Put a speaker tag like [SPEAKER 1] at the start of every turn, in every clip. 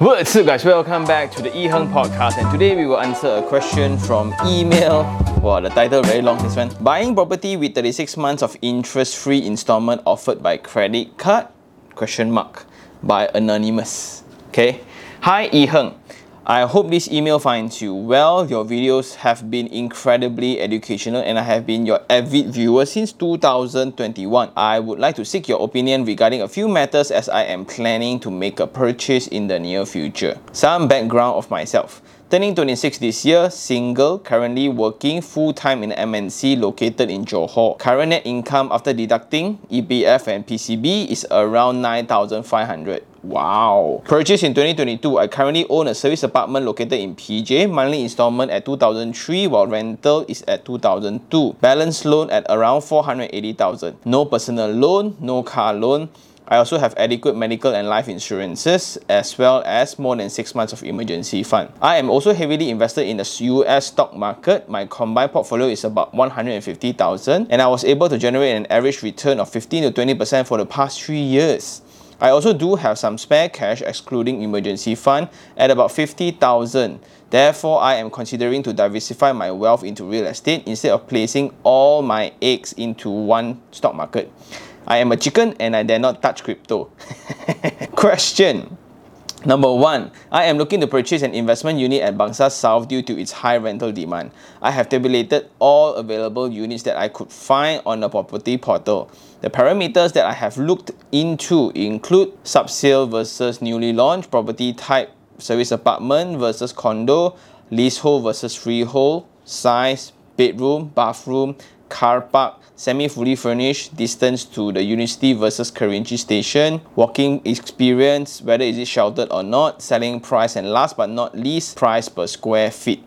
[SPEAKER 1] What's up, guys? Welcome back to the E Heng podcast, and today we will answer a question from email. Wow, the title very long. This one: Buying property with 36 months of interest-free installment offered by credit card? Question mark by anonymous. Okay. Hi, E Heng. I hope this email finds you well. Your videos have been incredibly educational and I have been your avid viewer since 2021. I would like to seek your opinion regarding a few matters as I am planning to make a purchase in the near future. Some background of myself. Turning 26 this year, single, currently working full-time in MNC located in Johor. Current net income after deducting EPF and PCB is around 9,500. Wow. Purchased in 2022, I currently own a service apartment located in PJ. Monthly installment at 2003 while rental is at 2002. Balance loan at around 480,000. No personal loan, no car loan. I also have adequate medical and life insurances as well as more than 6 months of emergency fund. I am also heavily invested in the US stock market. My combined portfolio is about 150,000 and I was able to generate an average return of 15 to 20% for the past 3 years. I also do have some spare cash excluding emergency fund at about 50,000. Therefore, I am considering to diversify my wealth into real estate instead of placing all my eggs into one stock market. I am a chicken and I dare not touch crypto. Question. Number one, I am looking to purchase an investment unit at Bangsar South due to its high rental demand. I have tabulated all available units that I could find on the property portal. The parameters that I have looked into include subsale versus newly launched, property type service apartment versus condo, leasehold versus freehold, size, bedroom, bathroom, car park, semi-fully furnished, distance to the university versus Kerinci station, walking experience, whether is it sheltered or not, selling price, and last but not least, price per square feet.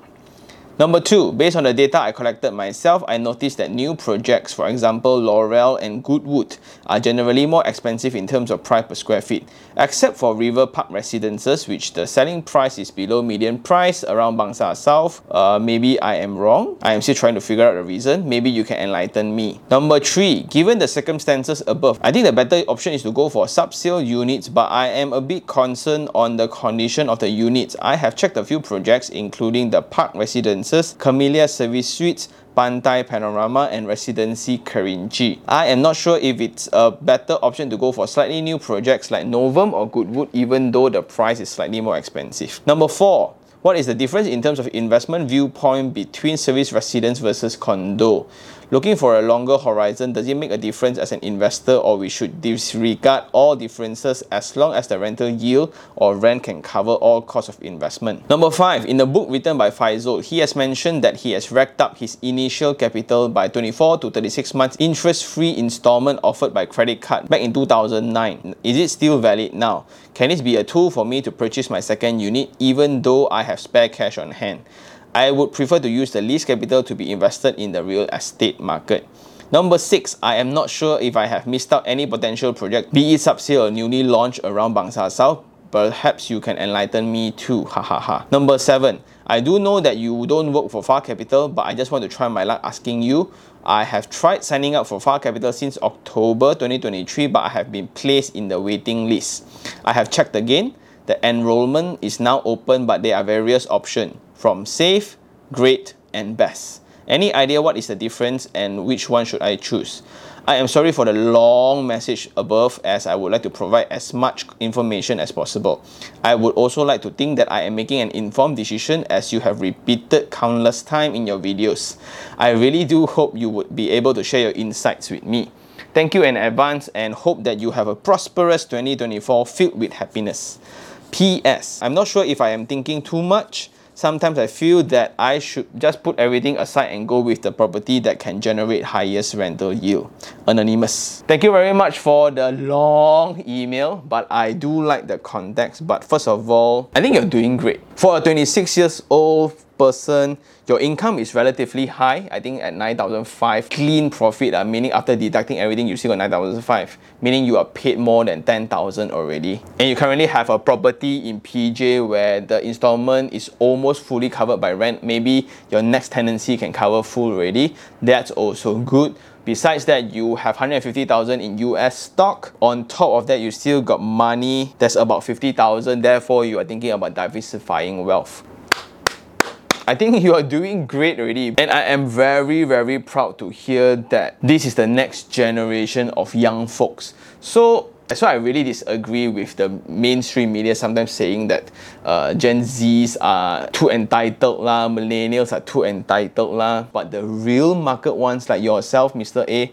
[SPEAKER 1] Number two, based on the data I collected myself, I noticed that new projects, for example Laurel and Goodwood, are generally more expensive in terms of price per square feet, except for River Park Residences, which the selling price is below median price around Bangsar South. Uh, maybe I am wrong. I am still trying to figure out the reason. Maybe you can enlighten me. Number three, given the circumstances above, I think the better option is to go for sub-sale units, but I am a bit concerned on the condition of the units. I have checked a few projects, including the Park Residence Residences, Camellia Service Suites, Pantai Panorama and Residency Kerinci. I am not sure if it's a better option to go for slightly new projects like Novum or Goodwood even though the price is slightly more expensive. Number 4. What is the difference in terms of investment viewpoint between service residence versus condo? Looking for a longer horizon, does it make a difference as an investor or we should disregard all differences as long as the rental yield or rent can cover all costs of investment? Number 5. In the book written by Faisal, he has mentioned that he has racked up his initial capital by 24 to 36 months interest-free installment offered by credit card back in 2009. Is it still valid now? Can this be a tool for me to purchase my second unit even though I have spare cash on hand? I would prefer to use the least capital to be invested in the real estate market. Number six, I am not sure if I have missed out any potential project, be it sub-sale or newly launched around Bangsar South. Perhaps you can enlighten me too, ha ha ha. Number seven, I do know that you don't work for Far Capital, but I just want to try my luck asking you. I have tried signing up for Far Capital since October 2023, but I have been placed in the waiting list. I have checked again. The enrollment is now open, but there are various options from safe, great, and best. Any idea what is the difference and which one should I choose? I am sorry for the long message above as I would like to provide as much information as possible. I would also like to think that I am making an informed decision as you have repeated countless time in your videos. I really do hope you would be able to share your insights with me. Thank you in advance and hope that you have a prosperous 2024 filled with happiness. P.S. I'm not sure if I am thinking too much sometimes I feel that I should just put everything aside and go with the property that can generate highest rental yield. Anonymous. Thank you very much for the long email, but I do like the context. But first of all, I think you're doing great. For a 26 years old person, your income is relatively high. I think at 9,005 clean profit, uh, meaning after deducting everything, you still got 9,005, meaning you are paid more than 10,000 already. And you currently have a property in PJ where the installment is almost fully covered by rent. Maybe your next tenancy can cover full already. That's also good. Besides that, you have 150,000 in US stock. On top of that, you still got money that's about 50,000. Therefore, you are thinking about diversifying wealth. I think you are doing great already. And I am very, very proud to hear that this is the next generation of young folks. So that's why I really disagree with the mainstream media sometimes saying that uh, Gen Zs are too entitled lah, millennials are too entitled lah. But the real market ones like yourself, Mr. A,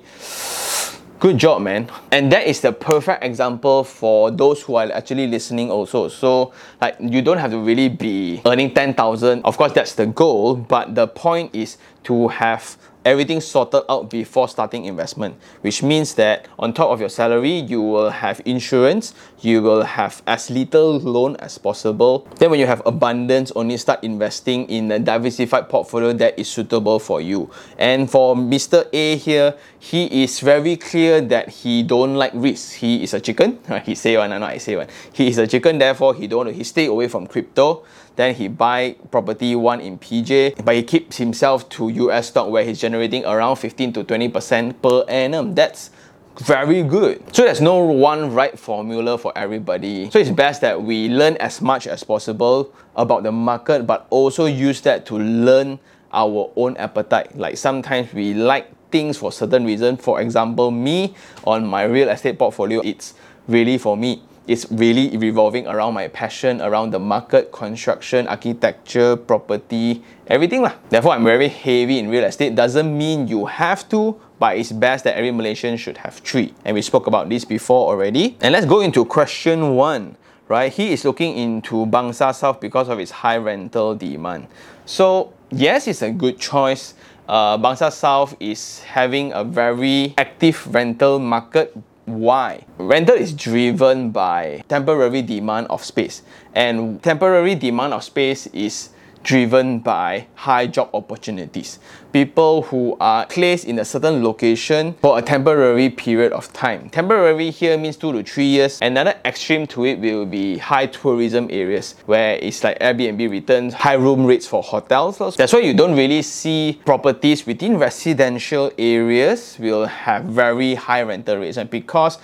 [SPEAKER 1] Good job, man. And that is the perfect example for those who are actually listening also. So, like, you don't have to really be earning 10,000. Of course, that's the goal, but the point is to have everything sorted out before starting investment, which means that on top of your salary, you will have insurance, you will have as little loan as possible. Then, when you have abundance, only start investing in a diversified portfolio that is suitable for you. And for Mr. A here, he is very clear that he don't like risk. He is a chicken. He say one, not I say one. He is a chicken, therefore he don't. He stay away from crypto. Then he buy property one in PJ, but he keeps himself to US stock where he's generating around 15 to 20% per annum. That's very good. So there's no one right formula for everybody. So it's best that we learn as much as possible about the market, but also use that to learn our own appetite. Like sometimes we like things for certain reason. For example, me on my real estate portfolio, it's really for me it's really revolving around my passion around the market, construction, architecture, property, everything lah. Therefore, I'm very heavy in real estate. Doesn't mean you have to, but it's best that every Malaysian should have three. And we spoke about this before already. And let's go into question one. Right, he is looking into Bangsar South because of its high rental demand. So yes, it's a good choice. Uh, Bangsar South is having a very active rental market why? Rental is driven by temporary demand of space, and temporary demand of space is driven by high job opportunities. People who are placed in a certain location for a temporary period of time. Temporary here means two to three years. Another extreme to it will be high tourism areas where it's like Airbnb returns, high room rates for hotels. That's why you don't really see properties within residential areas will have very high rental rates. And because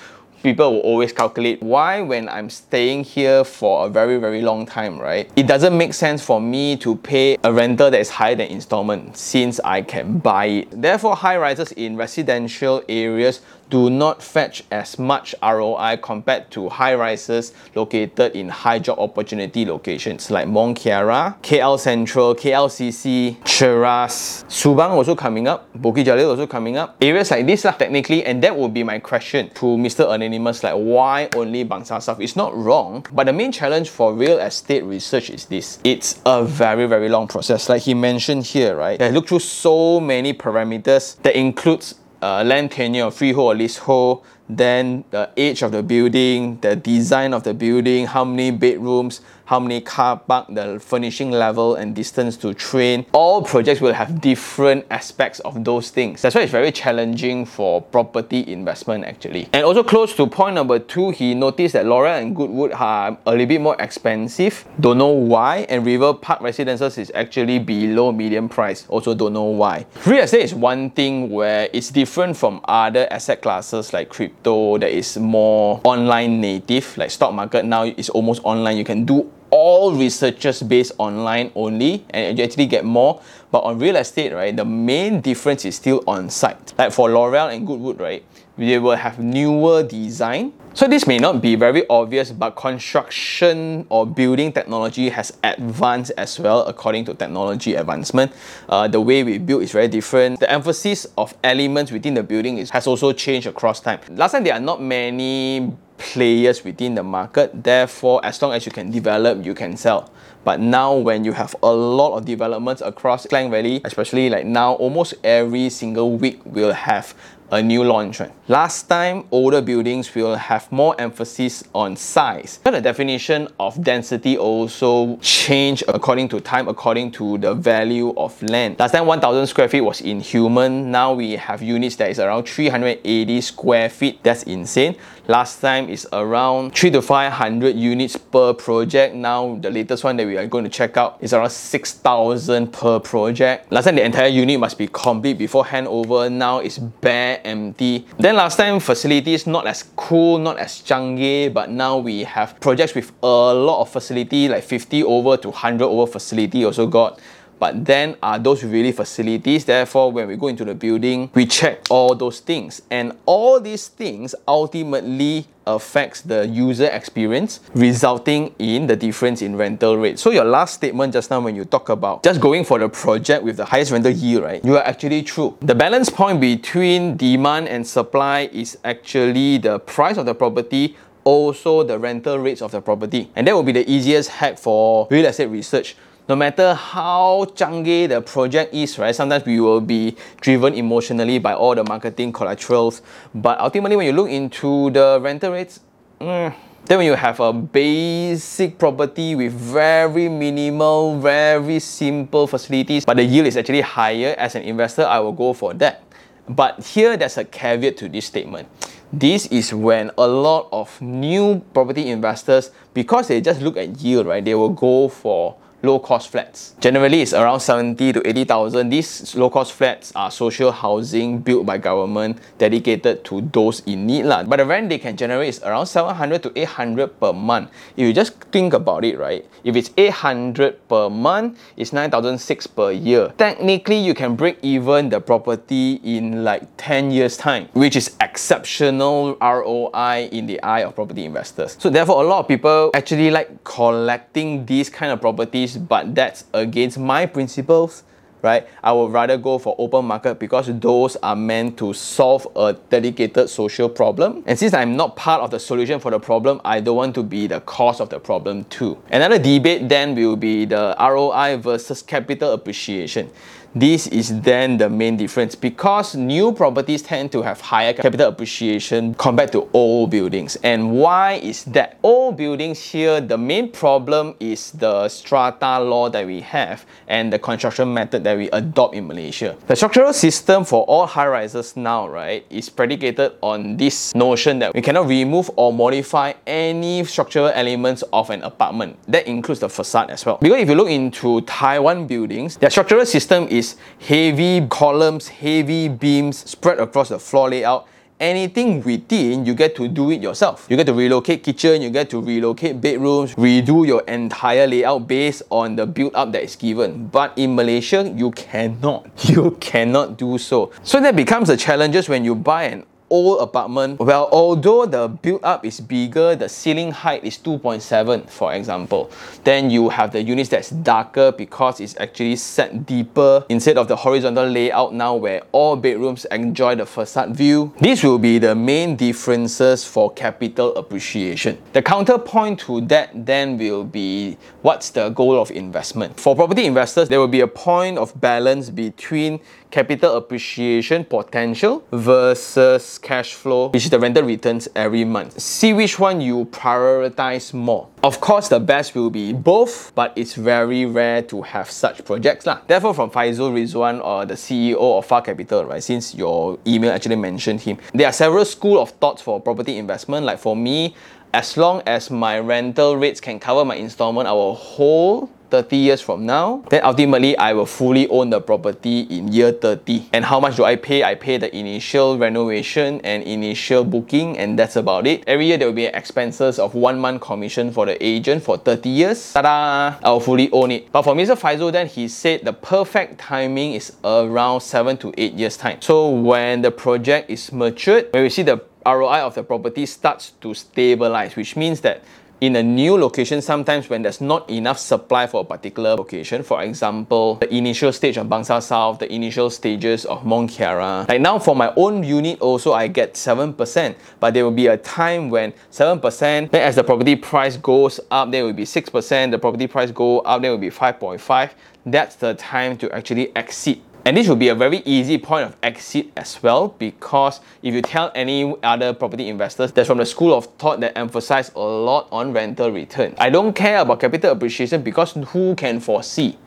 [SPEAKER 1] people will always calculate why when I'm staying here for a very very long time, right? It doesn't make sense for me to pay a rental that is higher than installment since I can buy it. Therefore, high rises in residential areas do not fetch as much ROI compared to high rises located in high job opportunity locations like Mont Kiara, KL Central, KLCC, Cheras, Subang also coming up, Bukit Jalil also coming up. Areas like this lah, technically, and that would be my question to Mr. Anonymous, like why only Bangsar South? It's not wrong, but the main challenge for real estate research is this. It's a very, very long process. Like he mentioned here, right? They look through so many parameters that includes uh, land tenure, freehold or leasehold, then the age of the building, the design of the building, how many bedrooms, how many car park, the furnishing level and distance to train. All projects will have different aspects of those things. That's why it's very challenging for property investment actually. And also close to point number two, he noticed that Laurel and Goodwood are a little bit more expensive. Don't know why. And River Park Residences is actually below median price. Also don't know why. Real estate is one thing where it's different from other asset classes like crypto that is more online native. Like stock market now is almost online. You can do all researchers based online only and you actually get more. But on real estate right the main difference is still on site. Like for Laurel and goodwood right they will have newer design. So this may not be very obvious but construction or building technology has advanced as well according to technology advancement. Uh, the way we build is very different. The emphasis of elements within the building is, has also changed across time. Last time there are not many players within the market. Therefore, as long as you can develop, you can sell. But now when you have a lot of developments across Klang Valley, especially like now almost every single week we'll have a new launch. Right? Last time, older buildings will have more emphasis on size. But the definition of density also change according to time, according to the value of land. Last time, 1,000 square feet was inhuman. Now we have units that is around 380 square feet. That's insane. Last time is around 3 to 500 units per project. Now the latest one that we are going to check out is around 6,000 per project. Last time the entire unit must be complete before handover. Now it's bare empty. Then last time facilities not as cool, not as changgay, but now we have projects with a lot of facility like 50 over to 100 over facility also got but then are those really facilities therefore when we go into the building we check all those things. And all these things ultimately affects the user experience resulting in the difference in rental rate. So your last statement just now when you talk about just going for the project with the highest rental yield right you are actually true. The balance point between demand and supply is actually the price of the property also the rental rates of the property. And that will be the easiest hack for real estate research no matter how changgay the project is, right? Sometimes we will be driven emotionally by all the marketing collaterals. But ultimately, when you look into the rental rates, mm, then when you have a basic property with very minimal, very simple facilities, but the yield is actually higher as an investor, I will go for that. But here there's a caveat to this statement. This is when a lot of new property investors, because they just look at yield, right, they will go for low cost flats. Generally, it's around 70 to 80,000. These low cost flats are social housing built by government dedicated to those in need. Lah. But the rent they can generate is around 700 to 800 per month. If you just think about it, right? If it's 800 per month, it's 9,006 per year. Technically, you can break even the property in like 10 years time, which is exceptional ROI in the eye of property investors. So therefore, a lot of people actually like collecting these kind of properties but that's against my principles right? I would rather go for open market because those are meant to solve a dedicated social problem. And since I'm not part of the solution for the problem, I don't want to be the cause of the problem too. Another debate then will be the ROI versus capital appreciation. This is then the main difference because new properties tend to have higher capital appreciation compared to old buildings. And why is that? Old buildings here, the main problem is the strata law that we have and the construction method that we adopt in Malaysia. The structural system for all high rises now, right, is predicated on this notion that we cannot remove or modify any structural elements of an apartment. That includes the facade as well. Because if you look into Taiwan buildings, their structural system is heavy columns, heavy beams spread across the floor layout anything within, you get to do it yourself. You get to relocate kitchen, you get to relocate bedrooms, redo your entire layout based on the build up that is given. But in Malaysia, you cannot. You cannot do so. So that becomes the challenges when you buy an old apartment, well, although the build up is bigger, the ceiling height is 2.7, for example, then you have the units that's darker because it's actually set deeper instead of the horizontal layout now where all bedrooms enjoy the facade view. These will be the main differences for capital appreciation. The counterpoint to that then will be what's the goal of investment. For property investors, there will be a point of balance between capital appreciation potential versus cash flow, which is the rental returns every month. See which one you prioritize more. Of course, the best will be both, but it's very rare to have such projects. Lah. Therefore, from Faizul Ridzuan or the CEO of Far Capital, right, since your email actually mentioned him, there are several school of thoughts for property investment. Like for me, as long as my rental rates can cover my installment, I will hold 30 years from now, then ultimately I will fully own the property in year 30. And how much do I pay? I pay the initial renovation and initial booking, and that's about it. Every year there will be expenses of one month commission for the agent for 30 years. Ta-da! I'll fully own it. But for Mr. Faisal, then he said the perfect timing is around 7 to 8 years time. So when the project is matured, when we see the ROI of the property starts to stabilize, which means that in a new location, sometimes when there's not enough supply for a particular location, for example, the initial stage of Bangsar South, the initial stages of Mont Kiara. Like now for my own unit also, I get 7%, but there will be a time when 7%, then as the property price goes up, there will be 6%, the property price go up, there will be 5.5. That's the time to actually exit And this will be a very easy point of exit as well because if you tell any other property investors that's from the school of thought that emphasize a lot on rental return. I don't care about capital appreciation because who can foresee?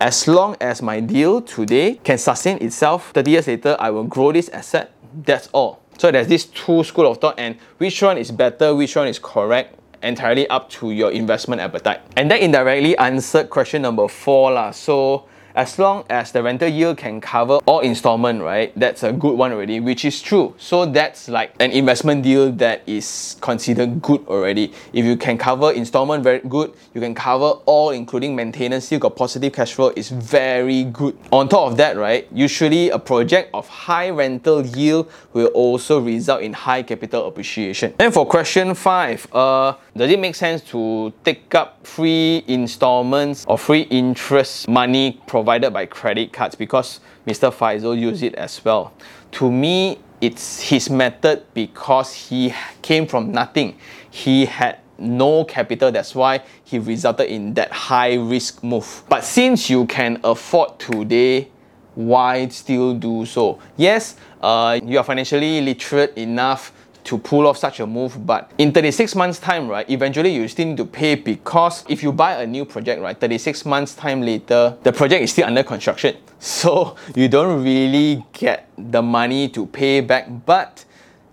[SPEAKER 1] As long as my deal today can sustain itself, 30 years later, I will grow this asset. That's all. So there's this two school of thought and which one is better, which one is correct, entirely up to your investment appetite. And that indirectly answered question number four. La. So as long as the rental yield can cover all installment, right? That's a good one already, which is true. So that's like an investment deal that is considered good already. If you can cover installment very good, you can cover all including maintenance, still got positive cash flow, is very good. On top of that, right? Usually a project of high rental yield will also result in high capital appreciation. And for question five, uh, does it make sense to take up free installments or free interest money provided provided by credit cards because Mr. Faisal used it as well. To me, it's his method because he came from nothing. He had no capital, that's why he resulted in that high risk move. But since you can afford today, why still do so? Yes, uh, you are financially literate enough to pull off such a move. But in 36 months time, right, eventually you still need to pay because if you buy a new project, right, 36 months time later, the project is still under construction. So you don't really get the money to pay back. But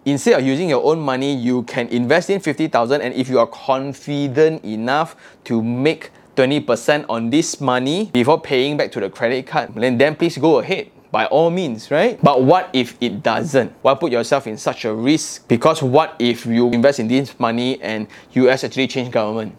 [SPEAKER 1] instead of using your own money, you can invest in 50,000 and if you are confident enough to make 20% on this money before paying back to the credit card, then, then please go ahead by all means, right? But what if it doesn't? Why put yourself in such a risk? Because what if you invest in this money and US actually change government?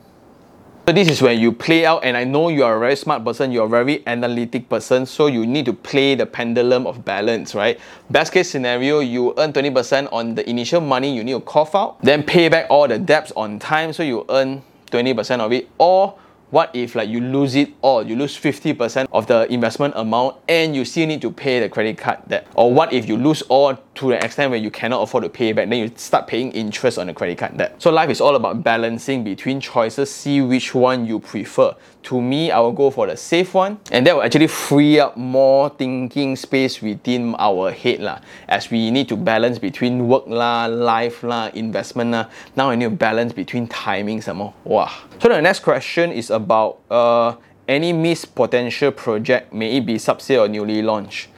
[SPEAKER 1] So this is where you play out, and I know you are a very smart person, you're a very analytic person, so you need to play the pendulum of balance, right? Best case scenario, you earn 20% on the initial money you need to cough out, then pay back all the debts on time, so you earn 20% of it, or what if like you lose it all, you lose 50% of the investment amount and you still need to pay the credit card debt? Or what if you lose all to the extent where you cannot afford to pay back, then you start paying interest on the credit card debt. So life is all about balancing between choices, see which one you prefer. To me, I will go for the safe one, and that will actually free up more thinking space within our head lah, as we need to balance between work lah, life lah, investment lah. Now I need to balance between timing some more. Wow. So the next question is about uh, any missed potential project, may it be subsale or newly launched.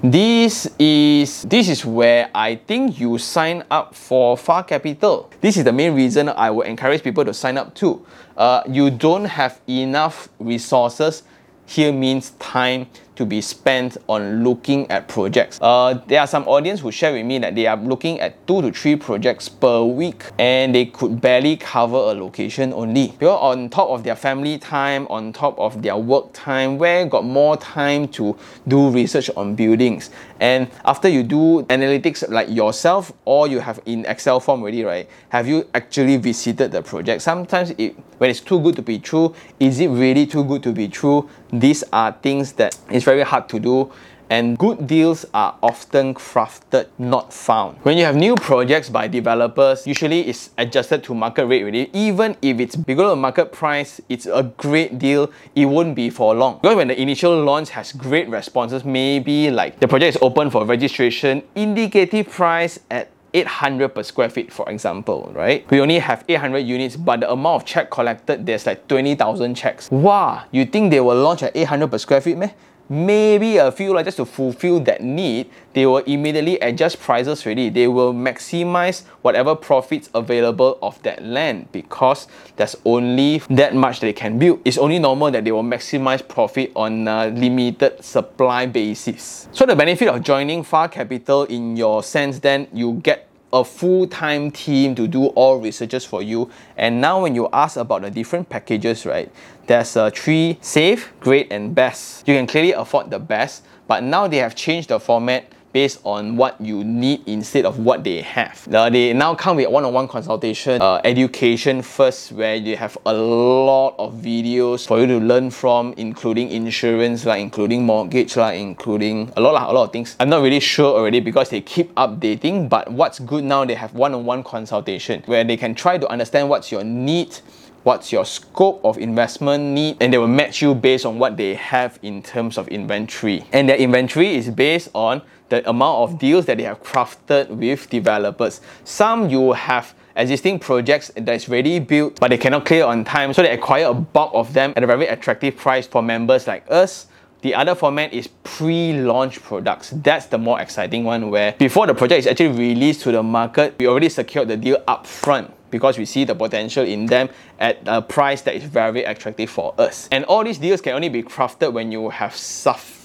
[SPEAKER 1] This is this is where I think you sign up for Far Capital. This is the main reason I would encourage people to sign up too. Uh, you don't have enough resources. Here means time to be spent on looking at projects. Uh, there are some audience who share with me that they are looking at two to three projects per week and they could barely cover a location only. Because on top of their family time, on top of their work time, where got more time to do research on buildings. And after you do analytics like yourself or you have in Excel form already, right? Have you actually visited the project? Sometimes it, when it's too good to be true, is it really too good to be true? These are things that it's very hard to do and good deals are often crafted, not found. When you have new projects by developers, usually it's adjusted to market rate already. Even if it's below market price, it's a great deal, it won't be for long. Because when the initial launch has great responses, maybe like the project is open for registration, indicative price at 800 per square feet, for example, right? We only have 800 units, but the amount of check collected, there's like 20,000 checks. Wow, you think they will launch at 800 per square feet, meh? maybe a few like just to fulfill that need they will immediately adjust prices already they will maximize whatever profits available of that land because there's only that much they can build it's only normal that they will maximize profit on a limited supply basis so the benefit of joining far capital in your sense then you get a full-time team to do all researches for you. And now when you ask about the different packages right there's a three safe great and best. You can clearly afford the best but now they have changed the format based on what you need instead of what they have. Uh, they now come with one-on-one consultation, uh, education first, where you have a lot of videos for you to learn from, including insurance, like including mortgage, like including a lot, a lot of things. I'm not really sure already because they keep updating. But what's good now, they have one-on-one consultation where they can try to understand what's your need what's your scope of investment need, and they will match you based on what they have in terms of inventory. And their inventory is based on the amount of deals that they have crafted with developers. Some you have existing projects that is ready built but they cannot clear on time so they acquire a bulk of them at a very attractive price for members like us the other format is pre-launch products. That's the more exciting one where before the project is actually released to the market, we already secured the deal upfront because we see the potential in them at a price that is very attractive for us. And all these deals can only be crafted when you have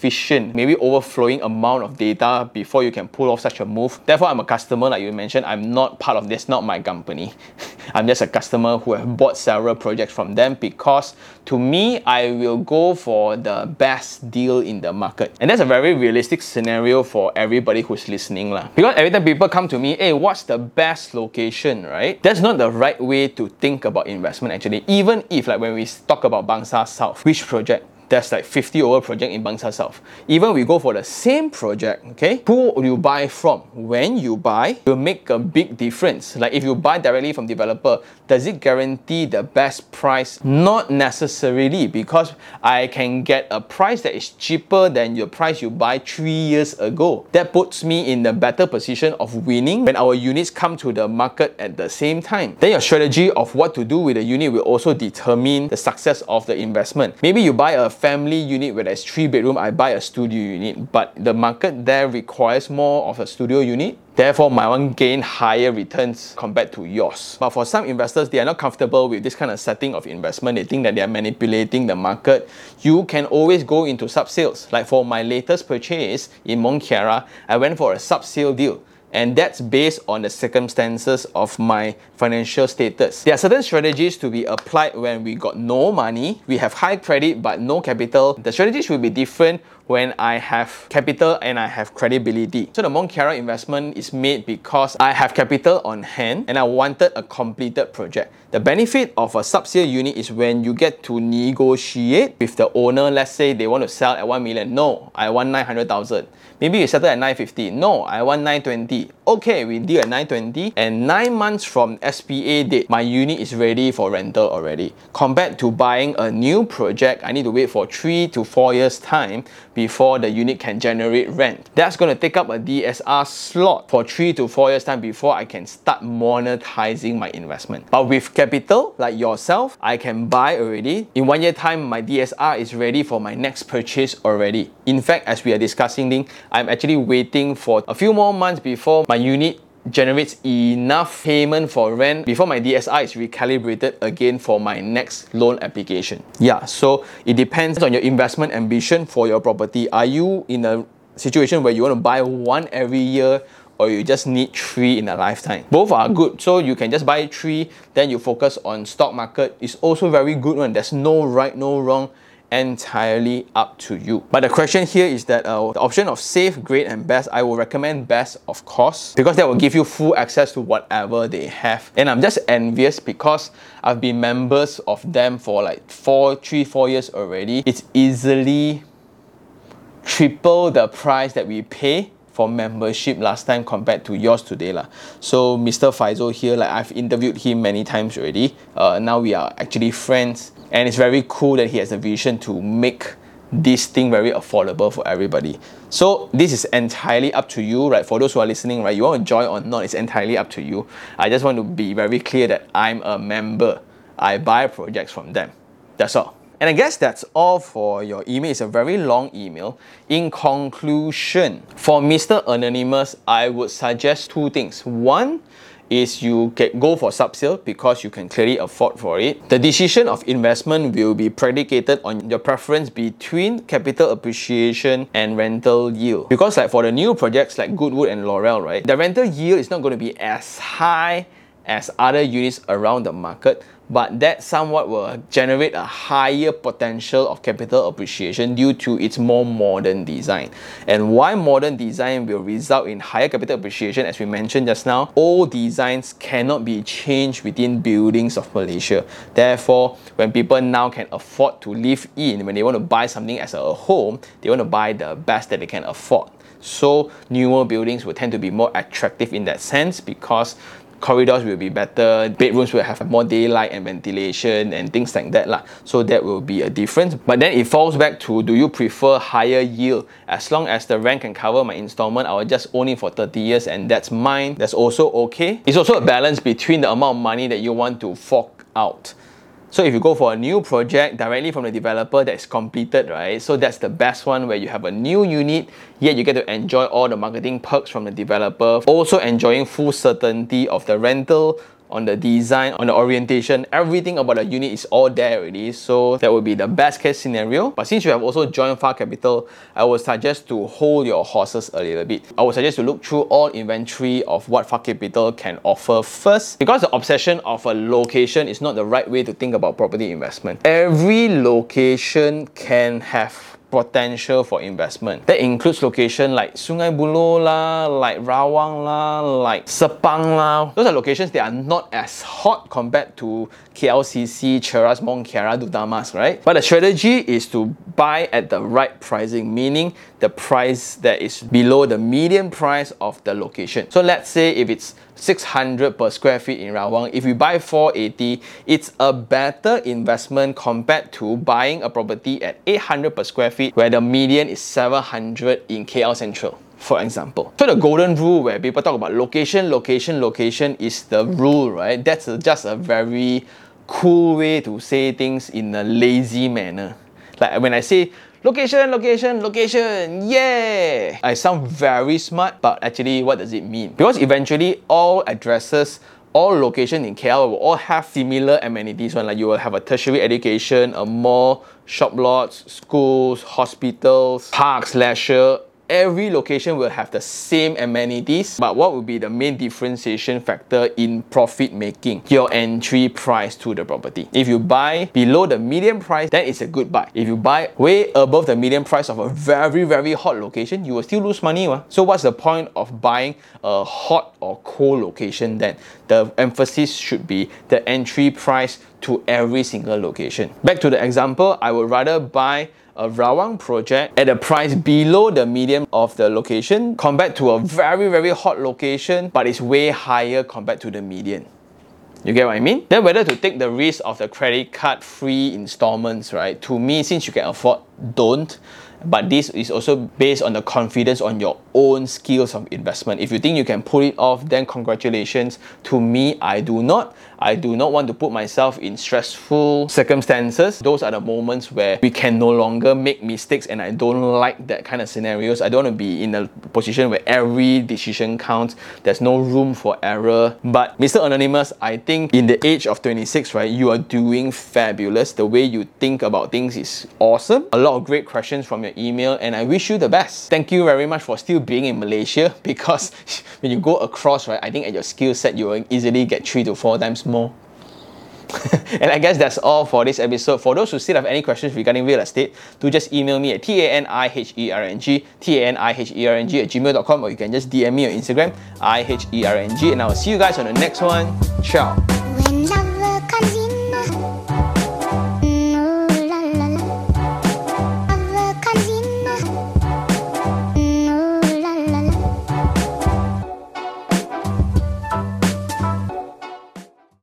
[SPEAKER 1] sufficient, maybe overflowing amount of data before you can pull off such a move. Therefore, I'm a customer, like you mentioned, I'm not part of this, not my company. I'm just a customer who have bought several projects from them because to me, I will go for the best deal in the market. And that's a very realistic scenario for everybody who's listening. Lah. Because every time people come to me, hey, what's the best location, right? That's not the right way to think about investment actually. Even if like when we talk about Bangsar South, which project there's like 50 over project in Bangsar South. Even we go for the same project, okay, who you buy from? When you buy, will make a big difference. Like if you buy directly from developer, does it guarantee the best price? Not necessarily because I can get a price that is cheaper than your price you buy three years ago. That puts me in the better position of winning when our units come to the market at the same time. Then your strategy of what to do with the unit will also determine the success of the investment. Maybe you buy a family unit where there's three bedroom, I buy a studio unit, but the market there requires more of a studio unit. Therefore, my one gain higher returns compared to yours. But for some investors, they are not comfortable with this kind of setting of investment. They think that they are manipulating the market. You can always go into sub sales. Like for my latest purchase in Mont Kiara, I went for a sub sale deal and that's based on the circumstances of my financial status. There are certain strategies to be applied when we got no money, we have high credit but no capital. The strategies will be different when I have capital and I have credibility. So the Mont Kiara investment is made because I have capital on hand and I wanted a completed project. The benefit of a sub-sale unit is when you get to negotiate with the owner. Let's say they want to sell at 1 million. No, I want 900,000. Maybe you settle at 950. No, I want 920. Okay, we deal at 920 and 9 months from SPA date, my unit is ready for rental already. Compared to buying a new project, I need to wait for 3 to 4 years time before the unit can generate rent. That's going to take up a DSR slot for 3 to 4 years time before I can start monetizing my investment. But with capital like yourself, I can buy already. In one year time, my DSR is ready for my next purchase already. In fact, as we are discussing, I'm actually waiting for a few more months before my unit generates enough payment for rent before my DSI is recalibrated again for my next loan application. Yeah, so it depends on your investment ambition for your property. Are you in a situation where you want to buy one every year or you just need three in a lifetime. Both are good. So you can just buy three, then you focus on stock market. It's also very good one. There's no right, no wrong entirely up to you. But the question here is that uh, the option of safe, great, and best, I will recommend best, of course, because that will give you full access to whatever they have. And I'm just envious because I've been members of them for like four, three, four years already. It's easily triple the price that we pay for membership last time compared to yours today lah. So Mr. Faisal here, like I've interviewed him many times already. Uh, now we are actually friends, and it's very cool that he has a vision to make this thing very affordable for everybody. So this is entirely up to you, right? For those who are listening, right, you want to join or not, it's entirely up to you. I just want to be very clear that I'm a member. I buy projects from them. That's all. And I guess that's all for your email. It's a very long email. In conclusion, for Mr. Anonymous, I would suggest two things. One, is you get go for sub-sale because you can clearly afford for it. The decision of investment will be predicated on your preference between capital appreciation and rental yield. Because like for the new projects like Goodwood and Laurel, right, the rental yield is not going to be as high as other units around the market but that somewhat will generate a higher potential of capital appreciation due to its more modern design. And why modern design will result in higher capital appreciation, as we mentioned just now, old designs cannot be changed within buildings of Malaysia. Therefore, when people now can afford to live in, when they want to buy something as a home, they want to buy the best that they can afford. So newer buildings will tend to be more attractive in that sense because corridors will be better, bedrooms will have more daylight and ventilation and things like that. Lah. So that will be a difference. But then it falls back to do you prefer higher yield? As long as the rent can cover my installment, I will just own it for 30 years and that's mine. That's also okay. It's also a balance between the amount of money that you want to fork out. So if you go for a new project directly from the developer that's completed, right? So that's the best one where you have a new unit, yet you get to enjoy all the marketing perks from the developer, also enjoying full certainty of the rental on the design, on the orientation, everything about the unit is all there already. So that would be the best case scenario. But since you have also joined Far Capital, I would suggest to hold your horses a little bit. I would suggest to look through all inventory of what Far Capital can offer first. Because the obsession of a location is not the right way to think about property investment. Every location can have potential for investment. That includes location like Sungai Buloh lah, like Rawang lah, like Sepang lah. Those are locations that are not as hot compared to KLCC, Cheras, Mont Kiara, Duta right? But the strategy is to buy at the right pricing, meaning the price that is below the median price of the location. So let's say if it's 600 per square feet in Rawang. If we buy 480, it's a better investment compared to buying a property at 800 per square feet where the median is 700 in KL Central for example. So the golden rule where people talk about location, location, location is the rule, right? That's just a very cool way to say things in a lazy manner. Like when I say Location, location, location, yeah! I sound very smart, but actually what does it mean? Because eventually all addresses all location in KL will all have similar amenities one like you will have a tertiary education, a mall, shop lots, schools, hospitals, parks, leisure, every location will have the same amenities, but what will be the main differentiation factor in profit making? Your entry price to the property. If you buy below the median price, then it's a good buy. If you buy way above the median price of a very, very hot location, you will still lose money. So what's the point of buying a hot or cold location then? The emphasis should be the entry price to every single location. Back to the example, I would rather buy a Rawang project at a price below the median of the location compared to a very, very hot location, but it's way higher compared to the median. You get what I mean? Then whether to take the risk of the credit card free installments, right? To me, since you can afford, don't but this is also based on the confidence on your own skills of investment. If you think you can pull it off, then congratulations. To me, I do not. I do not want to put myself in stressful circumstances. Those are the moments where we can no longer make mistakes, and I don't like that kind of scenarios. I don't want to be in a position where every decision counts. There's no room for error. But Mr. Anonymous, I think in the age of 26, right, you are doing fabulous. The way you think about things is awesome. A lot of great questions from your email and I wish you the best. Thank you very much for still being in Malaysia because when you go across, right, I think at your skill set, you will easily get three to four times more. and I guess that's all for this episode. For those who still have any questions regarding real estate, do just email me at T-A-N-I-H-E-R-N-G, T-A-N-I-H-E-R-N-G at gmail.com or you can just DM me on Instagram, I-H-E-R-N-G and I will see you guys on the next one. Ciao.